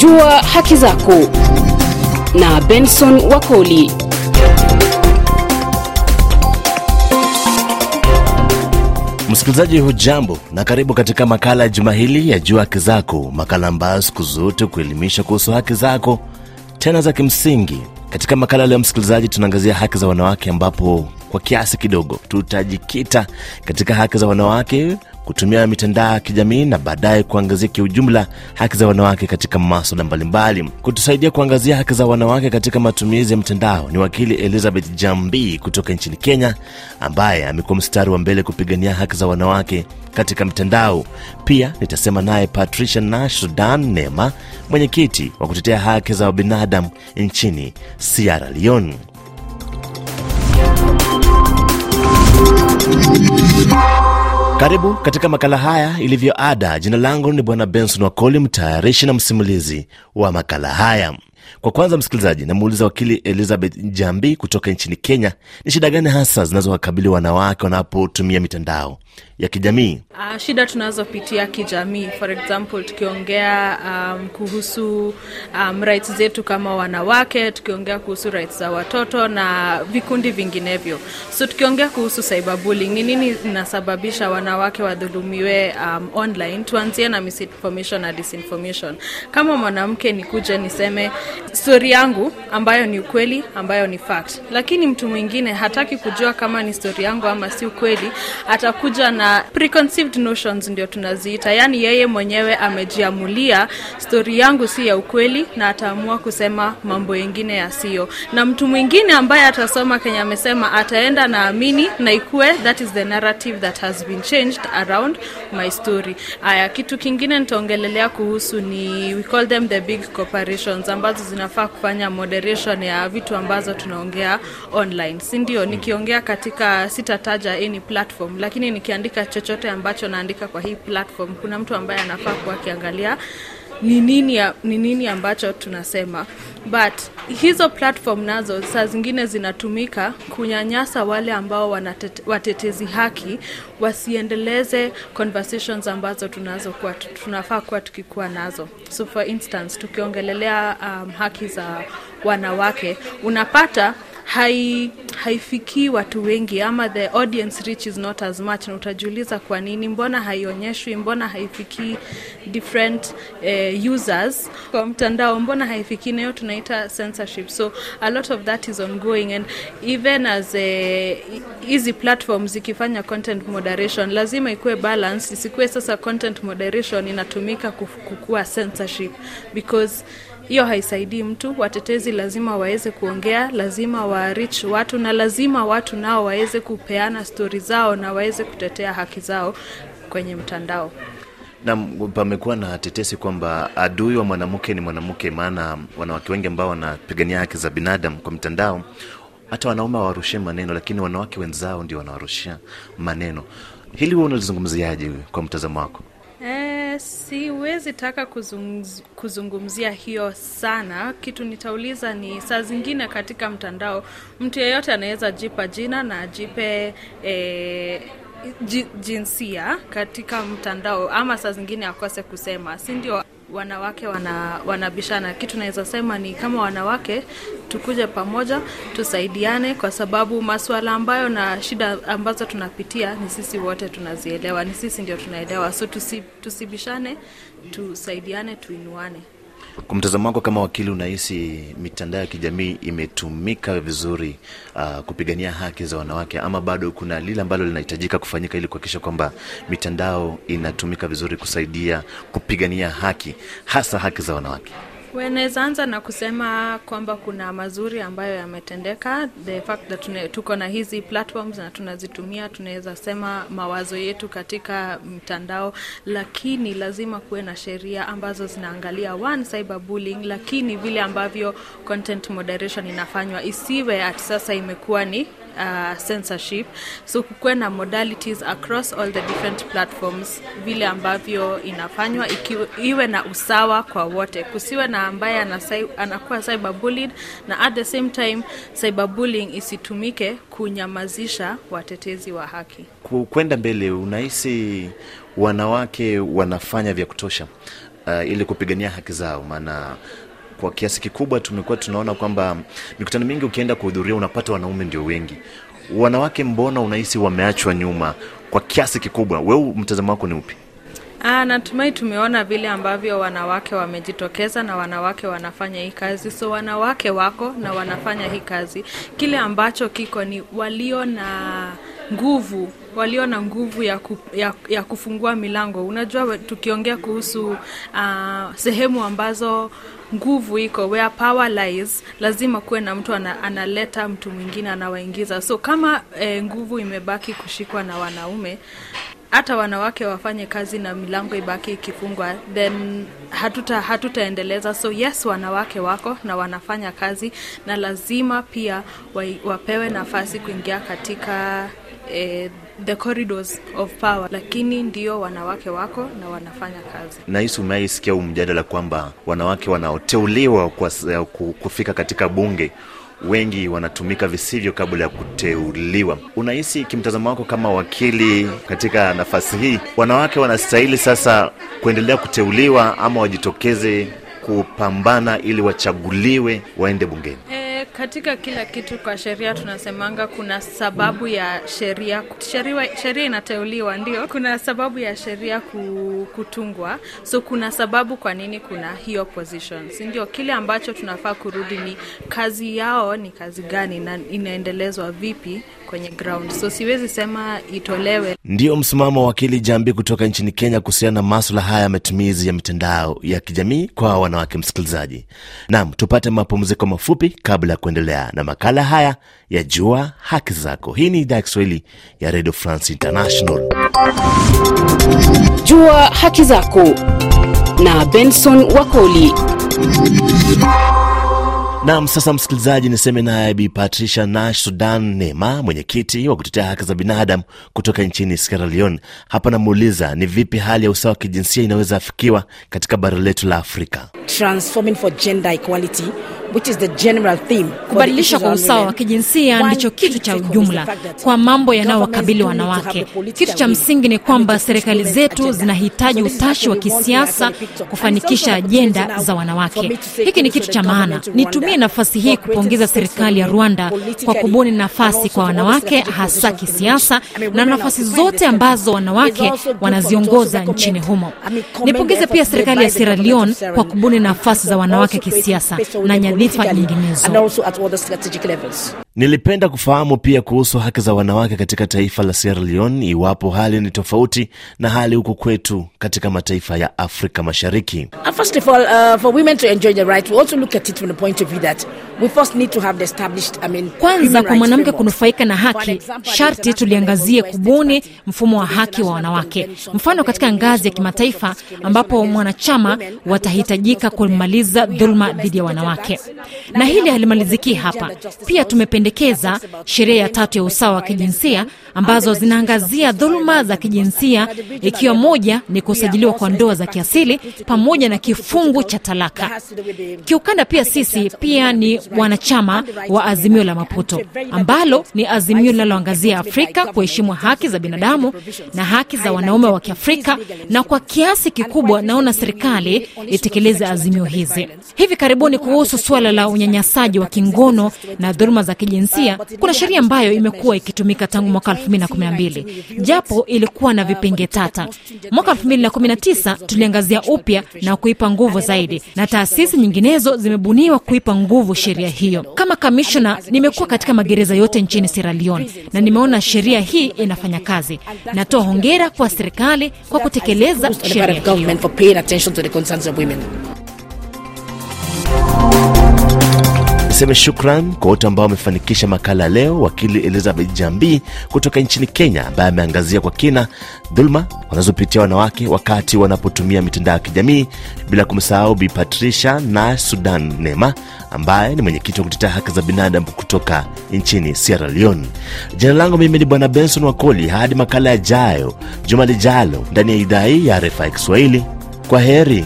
Jua haki zako na Benson Wakoli. Msikilizaji hujambo na karibu katika makala ya juma hili ya Jua Haki Zako, makala ambayo siku zote kuelimisha kuhusu haki zako tena za kimsingi. Katika makala leo, msikilizaji, tunaangazia haki za wanawake, ambapo kwa kiasi kidogo tutajikita katika haki za wanawake kutumia mitandao ya kijamii na baadaye kuangazia kiujumla haki za wanawake katika maswala mbalimbali. Kutusaidia kuangazia haki za wanawake katika matumizi ya mtandao ni wakili Elizabeth Jambi kutoka nchini Kenya, ambaye amekuwa mstari wa mbele kupigania haki za wanawake katika mtandao. Pia nitasema naye Patricia Nash Nema, mwenyekiti wa kutetea haki za binadamu nchini Sierra Leone. Karibu katika makala haya ilivyo ada. Jina langu ni Bwana Benson Wakoli, mtayarishi na msimulizi wa makala haya. Kwa kwanza, msikilizaji, namuuliza wakili Elizabeth Jambi kutoka nchini Kenya, ni shida gani hasa zinazowakabili wanawake wanapotumia mitandao ya kijamii? Uh, shida tunazopitia kijamii, for example tukiongea um, kuhusu um, rights zetu kama wanawake, tukiongea kuhusu rights za watoto na vikundi vinginevyo. So tukiongea kuhusu cyberbullying, ni nini inasababisha wanawake wadhulumiwe um, online? Tuanzie na misinformation na disinformation. Kama mwanamke nikuje niseme stori yangu ambayo ni ukweli, ambayo ni fact, lakini mtu mwingine hataki kujua kama ni stori yangu ama si ukweli, atakuja na preconceived notions ndio tunaziita, yaani yeye mwenyewe amejiamulia stori yangu si ya ukweli, na ataamua kusema mambo yengine yasiyo, na mtu mwingine ambaye atasoma kenye amesema ataenda na amini na ikue that is the narrative that has been changed around my story. Aya, kitu kingine nitaongelelea kuhusu ni we call them the big corporations ambazo zinafaa kufanya moderation ya vitu ambazo tunaongea online, si ndio? Nikiongea katika sitataja any platform, lakini nikiandika chochote ambacho naandika kwa hii platform, kuna mtu ambaye anafaa kuwa akiangalia ni nini, ni nini ambacho tunasema. But hizo platform nazo saa zingine zinatumika kunyanyasa wale ambao wanatete, watetezi haki wasiendeleze conversations ambazo tunazokuwa tunafaa kuwa tukikuwa nazo. So for instance tukiongelelea um, haki za wanawake unapata hai haifikii watu wengi ama the audience reach is not as much. Na utajiuliza kwa nini? Mbona haionyeshwi? Mbona haifikii different eh, users kwa mtandao? Mbona haifikii nayo tunaita censorship. So a lot of that is ongoing and even as eh, hizi platform zikifanya content moderation lazima ikuwe balance isikuwe sasa content moderation inatumika kukua censorship because hiyo haisaidii mtu. Watetezi lazima waweze kuongea, lazima waarich watu na lazima watu nao waweze kupeana stori zao na waweze kutetea haki zao kwenye mtandao. na pamekuwa na tetesi kwamba adui wa mwanamke ni mwanamke, maana wanawake wengi ambao wanapigania haki za binadamu kwa mtandao, hata wanaume hawarushie maneno, lakini wanawake wenzao ndio wanawarushia maneno. Hili huwa unalizungumziaje kwa mtazamo wako? Siwezi taka kuzungumz, kuzungumzia hiyo sana. Kitu nitauliza ni saa zingine katika mtandao mtu yeyote anaweza jipa jina na ajipe eh, jinsia katika mtandao, ama saa zingine akose kusema, si ndio? Wanawake wana, wanabishana. Kitu naweza sema ni kama wanawake tukuje pamoja, tusaidiane, kwa sababu masuala ambayo na shida ambazo tunapitia ni sisi wote tunazielewa, ni sisi ndio tunaelewa, so tusi, tusibishane, tusaidiane, tuinuane. Kwa mtazamo wako kama wakili, unahisi mitandao ya kijamii imetumika vizuri uh, kupigania haki za wanawake, ama bado kuna lile ambalo linahitajika kufanyika ili kuhakikisha kwamba mitandao inatumika vizuri kusaidia kupigania haki, hasa haki za wanawake? Naweza anza na kusema kwamba kuna mazuri ambayo yametendeka. The fact that tune, tuko na hizi platforms na tunazitumia, tunaweza sema mawazo yetu katika mtandao, lakini lazima kuwe na sheria ambazo zinaangalia one cyberbullying, lakini vile ambavyo content moderation inafanywa isiwe ati sasa imekuwa ni uh, censorship. So kukuwe na modalities across all the different platforms vile ambavyo inafanywa ikiwe, iwe na usawa kwa wote. Kusiwe na ambaye anakuwa cyberbullied na at the same time cyberbullying isitumike kunyamazisha watetezi wa haki. Kwenda mbele unahisi wanawake wanafanya vya kutosha uh, ili kupigania haki zao? Maana kwa kiasi kikubwa tumekuwa tunaona kwamba mikutano mingi ukienda kuhudhuria unapata wanaume ndio wengi wanawake mbona unahisi wameachwa nyuma kwa kiasi kikubwa wewe mtazamo wako ni upi Aa, natumai tumeona vile ambavyo wanawake wamejitokeza na wanawake wanafanya hii kazi. So wanawake wako na wanafanya hii kazi. Kile ambacho kiko ni walio na nguvu walio na nguvu ya, ku, ya, ya kufungua milango. Unajua, tukiongea kuhusu uh, sehemu ambazo nguvu iko where power lies, lazima kuwe na mtu ana, analeta mtu mwingine anawaingiza. So kama eh, nguvu imebaki kushikwa na wanaume hata wanawake wafanye kazi na milango ibaki ikifungwa then hatuta hatutaendeleza so yes wanawake wako na wanafanya kazi na lazima pia wa, wapewe nafasi kuingia katika eh, the corridors of power lakini ndio wanawake wako na wanafanya kazi. Nahisi umeaisikia huu mjadala kwamba wanawake wanaoteuliwa kwa, kufika katika bunge wengi wanatumika visivyo kabla ya kuteuliwa. Unahisi kimtazamo wako kama wakili katika nafasi hii wanawake wanastahili sasa kuendelea kuteuliwa ama wajitokeze kupambana ili wachaguliwe waende bungeni? E, katika kila kitu kwa sheria tunasemanga kuna sababu ya sheria. Sheria, inateuliwa ndio. Kuna sababu ya sheria kutungwa. So kuna sababu kwa nini kuna hiyo position si ndio kile ambacho tunafaa kurudi ni kazi yao ni kazi gani na inaendelezwa vipi kwenye ground. So siwezi sema itolewe. Ndio msimamo wa wakili Jambi kutoka nchini Kenya kuhusiana na maswala haya ya matumizi ya mitandao ya kijamii kwa wanawake. Msikilizaji, nam tupate mapumziko mafupi kabla ya kuendelea na makala haya ya Jua Haki Zako. Hii ni idhaa ya Kiswahili ya Radio France International. Jua haki zako na Benson Wakoli. Nam, sasa msikilizaji, niseme naye Bi Patricia Nash Sudan Nema, mwenyekiti wa kutetea haki za binadamu kutoka nchini Sierra Leone. Hapa namuuliza ni vipi hali ya usawa wa kijinsia inaweza afikiwa katika bara letu la Afrika. transforming for gender equality which is the general theme kubadilisha kwa usawa wa kijinsia ndicho kitu cha ujumla kwa mambo yanayowakabili wanawake. Kitu cha msingi ni kwamba serikali zetu zinahitaji utashi wa kisiasa kufanikisha ajenda za wanawake. Hiki ni kitu cha maana. Nitumie nafasi hii kupongeza serikali ya Rwanda kwa kubuni nafasi kwa wanawake hasa kisiasa na nafasi zote ambazo wanawake wanaziongoza nchini humo. Nipongeze pia serikali ya Sierra Leone kwa kubuni nafasi za wanawake kisiasa na politically and also at the strategic levels. Nilipenda kufahamu pia kuhusu haki za wanawake katika taifa la Sierra Leone, iwapo hali ni tofauti na hali huku kwetu katika mataifa ya Afrika Mashariki. Uh, first of all, uh, for women to enjoy the right, we also look at it from the point of view that we first need to have the established, I mean, Kwanza, kwa mwanamke kunufaika na haki, example, sharti tuliangazie kubuni mfumo wa haki wa wanawake, mfano katika ngazi ya kimataifa, ambapo mwanachama watahitajika kumaliza dhuluma dhidi ya wanawake, na hili halimaliziki hapa. Pia tumependekeza about sheria ya tatu ya usawa wa kijinsia ambazo zinaangazia dhuluma za kijinsia, ikiwa moja ni kusajiliwa kwa ndoa za kiasili pamoja na kifungu cha talaka. Kiukanda pia sisi pia ni wanachama wa azimio la Maputo ambalo ni azimio linaloangazia Afrika kuheshimu haki za binadamu na haki za wanaume wa Kiafrika, na kwa kiasi kikubwa naona serikali itekeleze azimio hizi. Hivi karibuni kuhusu suala la unyanyasaji wa kingono na dhuluma za kijinsia, kuna sheria ambayo imekuwa ikitumika tangu mwaka 2012 japo ilikuwa na vipenge tata. Mwaka 2019 tuliangazia upya na kuipa nguvu zaidi, na taasisi nyinginezo zimebuniwa kuipa nguvu sheria hiyo. Kama kamishona, nimekuwa katika magereza yote nchini Sierra Leone na nimeona sheria hii inafanya kazi. Natoa hongera kwa serikali kwa kutekeleza sheria hiyo. Niseme shukran kwa wote ambao wamefanikisha makala leo. Wakili Elizabeth Jambi kutoka nchini Kenya, ambaye ameangazia kwa kina dhuluma wanazopitia wanawake wakati wanapotumia mitandao ya kijamii, bila kumsahau Bi Patricia na Sudan Nema ambaye ni mwenyekiti wa kutetea haki za binadamu kutoka nchini Sierra Leone. Jina langu mimi ni Bwana Benson Wakoli. Hadi makala yajayo juma lijalo ndani ya idhaa hii ya RFI Kiswahili. Kwa heri.